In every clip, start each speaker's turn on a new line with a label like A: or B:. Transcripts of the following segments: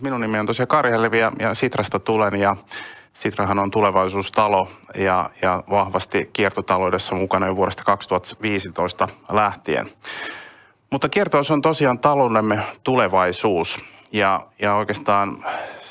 A: Minun nimi on tosiaan Kari Hellevi ja, ja Sitrasta tulen ja Sitrahan on tulevaisuustalo ja, ja vahvasti kiertotaloudessa mukana jo vuodesta 2015 lähtien. Mutta kiertotalous on tosiaan taloudemme tulevaisuus ja, ja oikeastaan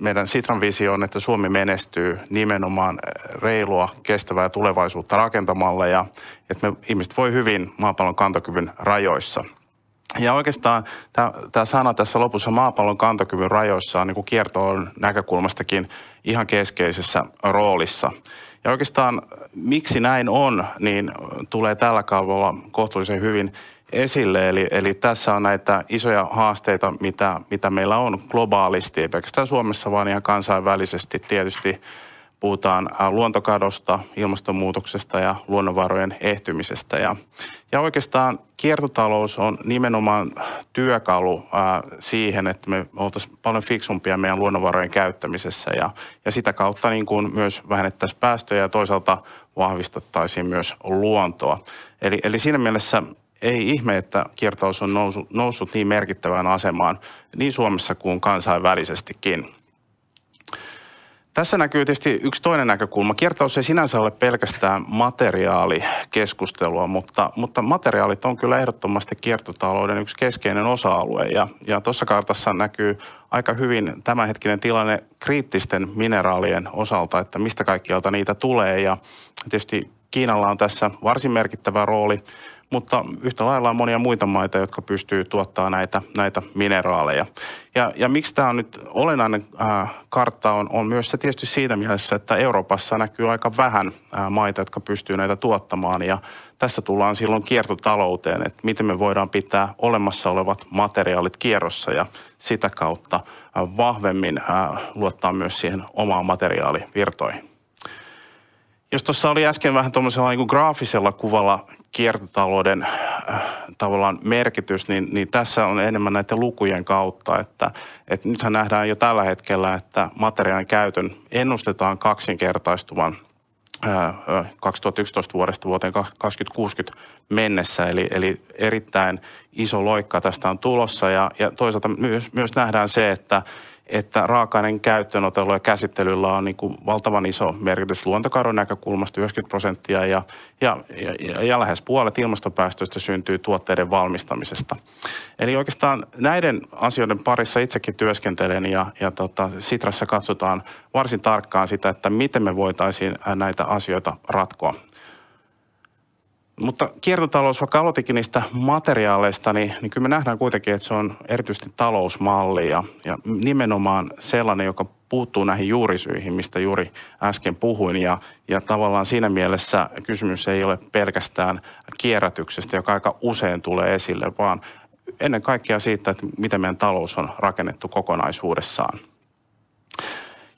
A: meidän Sitran visio on, että Suomi menestyy nimenomaan reilua, kestävää tulevaisuutta rakentamalla ja että me ihmiset voi hyvin maapallon kantokyvyn rajoissa – ja oikeastaan tämä sana tässä lopussa maapallon kantokyvyn rajoissa on niin kiertoon näkökulmastakin ihan keskeisessä roolissa. Ja oikeastaan miksi näin on, niin tulee tällä kaudella kohtuullisen hyvin esille. Eli, eli tässä on näitä isoja haasteita, mitä, mitä meillä on globaalisti, ei pelkästään Suomessa, vaan ihan kansainvälisesti tietysti puhutaan luontokadosta, ilmastonmuutoksesta ja luonnonvarojen ehtymisestä. Ja, ja oikeastaan kiertotalous on nimenomaan työkalu ää, siihen, että me oltaisiin paljon fiksumpia meidän luonnonvarojen käyttämisessä ja, ja sitä kautta niin kuin myös vähennettäisiin päästöjä ja toisaalta vahvistettaisiin myös luontoa. Eli, eli siinä mielessä ei ihme, että kiertotalous on noussut, noussut niin merkittävään asemaan niin Suomessa kuin kansainvälisestikin. Tässä näkyy tietysti yksi toinen näkökulma. Kiertaus ei sinänsä ole pelkästään materiaalikeskustelua, mutta, mutta materiaalit on kyllä ehdottomasti kiertotalouden yksi keskeinen osa-alue. Ja, ja tuossa kartassa näkyy aika hyvin tämänhetkinen tilanne kriittisten mineraalien osalta, että mistä kaikkialta niitä tulee. Ja tietysti Kiinalla on tässä varsin merkittävä rooli – mutta yhtä lailla on monia muita maita, jotka pystyy tuottamaan näitä, näitä mineraaleja. Ja, ja miksi tämä on nyt olennainen äh, kartta on, on myös se tietysti siitä mielessä, että Euroopassa näkyy aika vähän äh, maita, jotka pystyy näitä tuottamaan ja tässä tullaan silloin kiertotalouteen, että miten me voidaan pitää olemassa olevat materiaalit kierrossa ja sitä kautta äh, vahvemmin äh, luottaa myös siihen omaan materiaalivirtoihin. Jos tuossa oli äsken vähän tuommoisella niin graafisella kuvalla kiertotalouden äh, tavallaan merkitys, niin, niin tässä on enemmän näiden lukujen kautta, että, että nythän nähdään jo tällä hetkellä, että materiaalin käytön ennustetaan kaksinkertaistuvan 2011 äh, vuodesta vuoteen 2060 mennessä, eli, eli erittäin iso loikka tästä on tulossa. Ja, ja toisaalta myös, myös nähdään se, että että raaka-aineen käyttöönotolla ja käsittelyllä on niin kuin valtavan iso merkitys luontokadon näkökulmasta, 90 prosenttia, ja, ja, ja, ja lähes puolet ilmastopäästöistä syntyy tuotteiden valmistamisesta. Eli oikeastaan näiden asioiden parissa itsekin työskentelen, ja, ja tota, Sitrassa katsotaan varsin tarkkaan sitä, että miten me voitaisiin näitä asioita ratkoa. Mutta kiertotalous, vaikka aloitikin niistä materiaaleista, niin, niin kyllä me nähdään kuitenkin, että se on erityisesti talousmalli ja, ja nimenomaan sellainen, joka puuttuu näihin juurisyihin, mistä juuri äsken puhuin. Ja, ja tavallaan siinä mielessä kysymys ei ole pelkästään kierrätyksestä, joka aika usein tulee esille, vaan ennen kaikkea siitä, että miten meidän talous on rakennettu kokonaisuudessaan.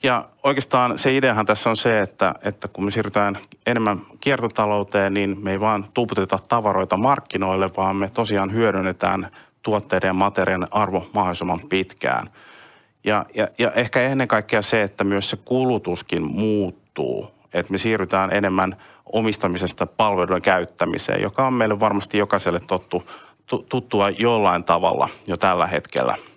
A: Ja oikeastaan se ideahan tässä on se, että, että kun me siirrytään enemmän kiertotalouteen, niin me ei vaan tuputeta tavaroita markkinoille, vaan me tosiaan hyödynnetään tuotteiden ja materiaalien arvo mahdollisimman pitkään. Ja, ja, ja ehkä ennen kaikkea se, että myös se kulutuskin muuttuu, että me siirrytään enemmän omistamisesta palveluiden käyttämiseen, joka on meille varmasti jokaiselle tottu, tuttua jollain tavalla jo tällä hetkellä –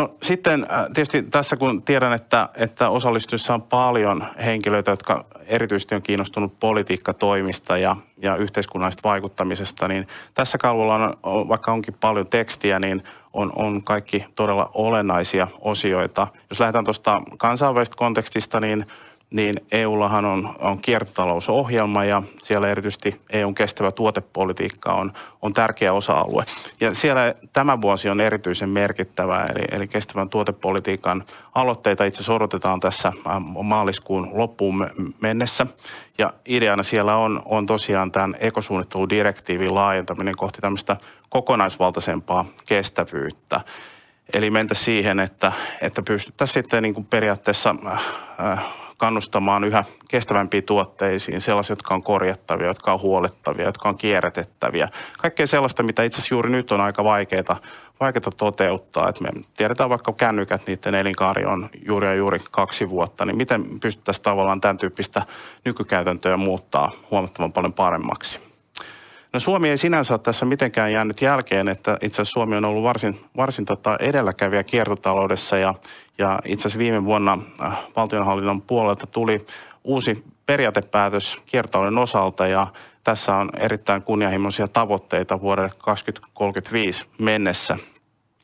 A: No sitten äh, tietysti tässä kun tiedän, että, että osallistujissa on paljon henkilöitä, jotka erityisesti on kiinnostunut politiikkatoimista ja, ja yhteiskunnallisesta vaikuttamisesta, niin tässä kalvolla on, vaikka onkin paljon tekstiä, niin on, on kaikki todella olennaisia osioita. Jos lähdetään tuosta kansainvälisestä kontekstista, niin – niin EUllahan on, on kiertotalousohjelma ja siellä erityisesti EUn kestävä tuotepolitiikka on, on tärkeä osa-alue. Ja siellä tämä vuosi on erityisen merkittävä, eli, eli kestävän tuotepolitiikan aloitteita itse asiassa tässä maaliskuun loppuun mennessä. Ja ideana siellä on, on tosiaan tämän ekosuunnitteludirektiivin laajentaminen kohti tämmöistä kokonaisvaltaisempaa kestävyyttä. Eli mentä siihen, että, että pystyttäisiin sitten niin kuin periaatteessa äh, kannustamaan yhä kestävämpiin tuotteisiin, sellaisia, jotka on korjattavia, jotka on huolettavia, jotka on kierrätettäviä. Kaikkea sellaista, mitä itse asiassa juuri nyt on aika vaikeaa, vaikeaa toteuttaa. Et me tiedetään vaikka kännykät, niiden elinkaari on juuri ja juuri kaksi vuotta, niin miten pystyttäisiin tavallaan tämän tyyppistä nykykäytäntöä muuttaa huomattavan paljon paremmaksi. No Suomi ei sinänsä ole tässä mitenkään jäänyt jälkeen, että itse asiassa Suomi on ollut varsin, varsin tota edelläkävijä kiertotaloudessa ja, ja itse asiassa viime vuonna äh, valtionhallinnon puolelta tuli uusi periaatepäätös kiertotalouden osalta ja tässä on erittäin kunnianhimoisia tavoitteita vuodelle 2035 mennessä.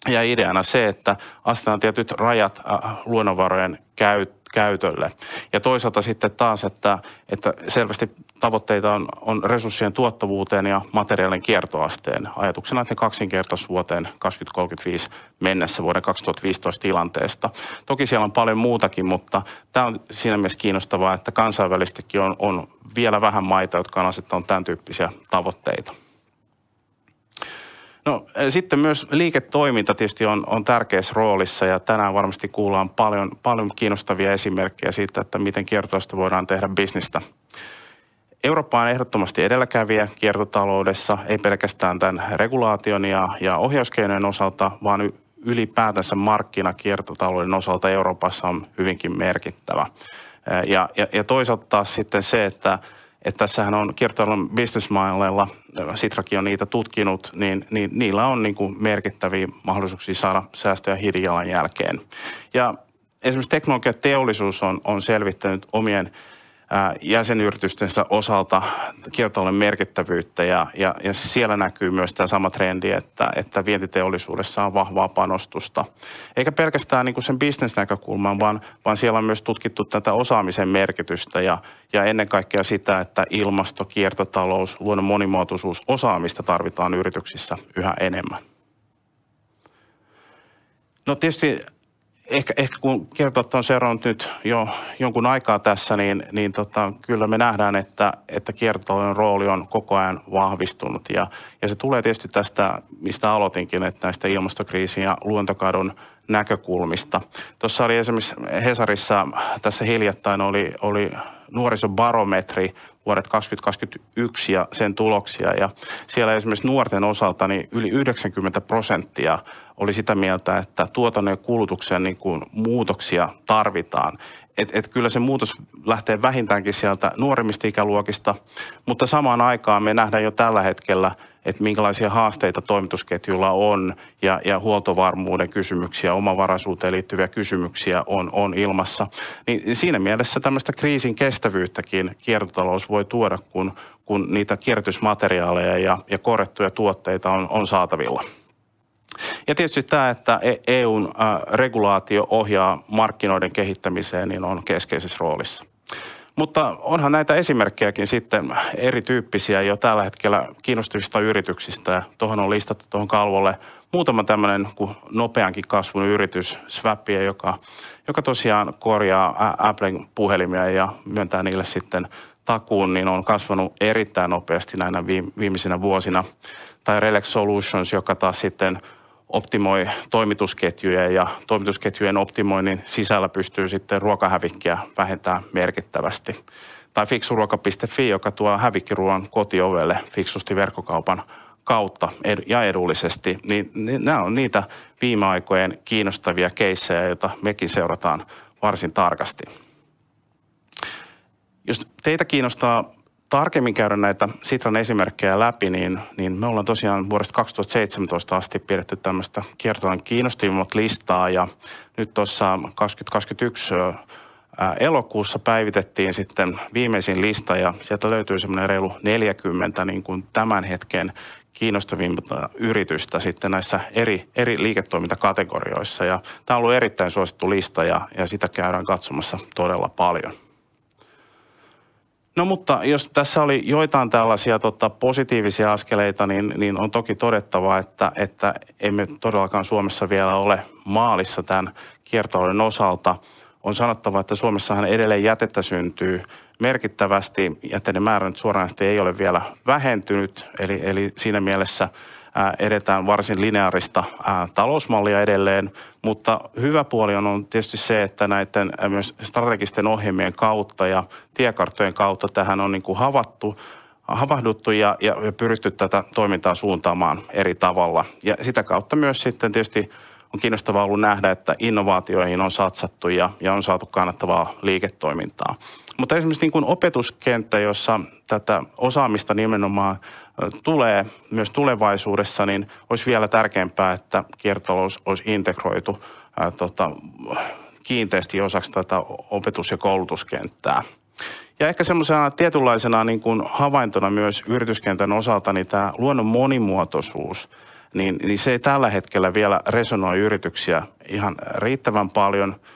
A: Ja ideana se, että asetetaan tietyt rajat äh, luonnonvarojen käyt, käytölle. Ja toisaalta sitten taas, että, että selvästi tavoitteita on, on resurssien tuottavuuteen ja materiaalin kiertoasteen. Ajatuksena, että ne kaksinkertaisi vuoteen 2035 mennessä vuoden 2015 tilanteesta. Toki siellä on paljon muutakin, mutta tämä on siinä mielessä kiinnostavaa, että kansainvälistikin on, on vielä vähän maita, jotka on asettanut tämän tyyppisiä tavoitteita. No sitten myös liiketoiminta tietysti on, on tärkeässä roolissa ja tänään varmasti kuullaan paljon, paljon kiinnostavia esimerkkejä siitä, että miten kiertoista voidaan tehdä bisnistä. Eurooppa on ehdottomasti edelläkävijä kiertotaloudessa, ei pelkästään tämän regulaation ja, ja ohjauskeinojen osalta, vaan ylipäätänsä markkina kiertotalouden osalta Euroopassa on hyvinkin merkittävä. Ja, ja, ja toisaalta taas sitten se, että että tässähän on kiertotalouden bisnesmaileilla, Sitrakin on niitä tutkinut, niin, niin niillä on niin kuin merkittäviä mahdollisuuksia saada säästöjä hiilijalan jälkeen. Ja esimerkiksi teknologiateollisuus on, on selvittänyt omien jäsenyritystensä osalta kiertotalouden merkittävyyttä ja, ja, ja siellä näkyy myös tämä sama trendi, että, että vientiteollisuudessa on vahvaa panostusta. Eikä pelkästään niin kuin sen bisnesnäkökulman, vaan, vaan siellä on myös tutkittu tätä osaamisen merkitystä ja, ja ennen kaikkea sitä, että ilmasto, kiertotalous, luonnon monimuotoisuus, osaamista tarvitaan yrityksissä yhä enemmän. No tietysti ehkä, ehkä kun kiertot on seurannut nyt jo jonkun aikaa tässä, niin, niin tota, kyllä me nähdään, että, että kiertotalouden rooli on koko ajan vahvistunut. Ja, ja se tulee tietysti tästä, mistä aloitinkin, että näistä ilmastokriisin ja luontokadon näkökulmista. Tuossa oli esimerkiksi Hesarissa tässä hiljattain oli, oli nuorisobarometri vuodet 2021 ja sen tuloksia. Ja siellä esimerkiksi nuorten osalta niin yli 90 prosenttia oli sitä mieltä, että tuotannon ja kulutuksen niin kuin muutoksia tarvitaan. Et, et kyllä se muutos lähtee vähintäänkin sieltä nuorimmista ikäluokista, mutta samaan aikaan me nähdään jo tällä hetkellä – että minkälaisia haasteita toimitusketjulla on ja, ja huoltovarmuuden kysymyksiä, omavaraisuuteen liittyviä kysymyksiä on, on ilmassa. Niin siinä mielessä tämmöistä kriisin kestävyyttäkin kiertotalous voi tuoda, kun, kun niitä kierrätysmateriaaleja ja, ja korrettuja tuotteita on, on saatavilla. Ja tietysti tämä, että EUn regulaatio ohjaa markkinoiden kehittämiseen, niin on keskeisessä roolissa. Mutta onhan näitä esimerkkejäkin sitten erityyppisiä jo tällä hetkellä kiinnostavista yrityksistä. Tuohon on listattu tuohon kalvolle muutama tämmöinen nopeankin kasvun yritys, Swappia, joka, joka tosiaan korjaa Applen puhelimia ja myöntää niille sitten takuun, niin on kasvanut erittäin nopeasti näinä viimeisinä vuosina. Tai Relax Solutions, joka taas sitten optimoi toimitusketjuja ja toimitusketjujen optimoinnin sisällä pystyy sitten ruokahävikkiä vähentämään merkittävästi. Tai fiksuruoka.fi, joka tuo hävikkiruoan kotiovelle fiksusti verkkokaupan kautta ja edullisesti, niin, nämä on niitä viime aikojen kiinnostavia keissejä, joita mekin seurataan varsin tarkasti. Jos teitä kiinnostaa tarkemmin käydä näitä Sitran esimerkkejä läpi, niin, niin me ollaan tosiaan vuodesta 2017 asti pidetty tämmöistä kiertolan kiinnostavimmat listaa ja nyt tuossa 2021 elokuussa päivitettiin sitten viimeisin lista ja sieltä löytyy semmoinen reilu 40 niin kuin tämän hetken kiinnostavimmat yritystä sitten näissä eri, eri liiketoimintakategorioissa. Ja tämä on ollut erittäin suosittu lista ja, ja sitä käydään katsomassa todella paljon. No mutta jos tässä oli joitain tällaisia tota, positiivisia askeleita, niin, niin on toki todettava, että, että emme todellakaan Suomessa vielä ole maalissa tämän kiertotalouden osalta. On sanottava, että Suomessahan edelleen jätettä syntyy merkittävästi. Jätteiden määrä nyt suoranaisesti ei ole vielä vähentynyt, eli, eli siinä mielessä – edetään varsin lineaarista talousmallia edelleen, mutta hyvä puoli on, on tietysti se, että näiden myös strategisten ohjelmien kautta ja tiekarttojen kautta tähän on niin kuin havattu, havahduttu ja, ja, pyritty tätä toimintaa suuntaamaan eri tavalla. Ja sitä kautta myös sitten tietysti on kiinnostavaa ollut nähdä, että innovaatioihin on satsattu ja, ja on saatu kannattavaa liiketoimintaa. Mutta esimerkiksi niin kuin opetuskenttä, jossa tätä osaamista nimenomaan tulee myös tulevaisuudessa, niin olisi vielä tärkeämpää, että kiertotalous olisi integroitu ää, tota, kiinteästi osaksi tätä opetus- ja koulutuskenttää. Ja ehkä semmoisena tietynlaisena niin kuin havaintona myös yrityskentän osalta, niin tämä luonnon monimuotoisuus, niin, niin se ei tällä hetkellä vielä resonoi yrityksiä ihan riittävän paljon –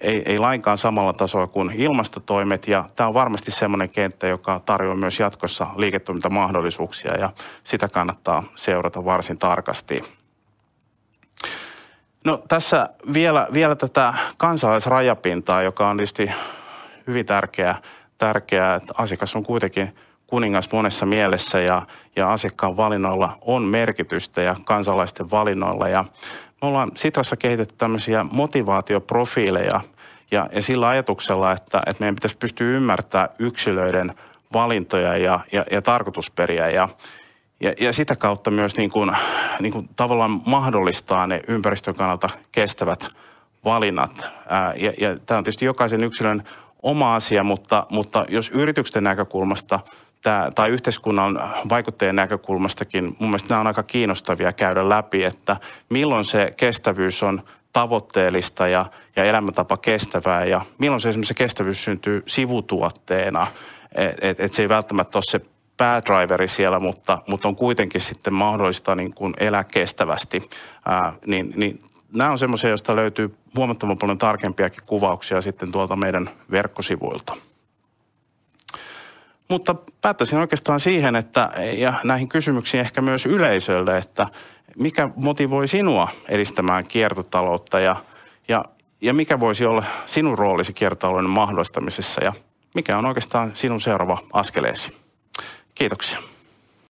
A: ei, ei lainkaan samalla tasolla kuin ilmastotoimet. Ja tämä on varmasti semmoinen kenttä, joka tarjoaa myös jatkossa liiketoimintamahdollisuuksia ja sitä kannattaa seurata varsin tarkasti. No tässä vielä, vielä tätä kansalaisrajapintaa, joka on tietysti hyvin tärkeää, tärkeää, että asiakas on kuitenkin kuningas monessa mielessä ja, ja asiakkaan valinnoilla on merkitystä ja kansalaisten valinnoilla. Ja me ollaan Sitrassa kehitetty tämmöisiä motivaatioprofiileja ja, ja sillä ajatuksella, että, että meidän pitäisi pystyä ymmärtämään yksilöiden valintoja ja, ja, ja tarkoitusperiä ja, ja, ja sitä kautta myös niin kuin, niin kuin tavallaan mahdollistaa ne ympäristön kannalta kestävät valinnat. Ää, ja, ja tämä on tietysti jokaisen yksilön oma asia, mutta, mutta jos yrityksen näkökulmasta – tämä, tai yhteiskunnan vaikuttajien näkökulmastakin mun mielestä nämä on aika kiinnostavia käydä läpi, että milloin se kestävyys on tavoitteellista ja, ja elämäntapa kestävää ja milloin se esimerkiksi se kestävyys syntyy sivutuotteena, että et, et se ei välttämättä ole se päädriveri siellä, mutta, mutta on kuitenkin sitten mahdollista niin kuin elää kestävästi, ää, niin, niin nämä on semmoisia, joista löytyy huomattavan paljon tarkempiakin kuvauksia sitten tuolta meidän verkkosivuilta. Mutta päättäisin oikeastaan siihen, että ja näihin kysymyksiin ehkä myös yleisölle, että mikä motivoi sinua edistämään kiertotaloutta ja, ja, ja mikä voisi olla sinun roolisi kiertotalouden mahdollistamisessa ja mikä on oikeastaan sinun seuraava askeleesi. Kiitoksia.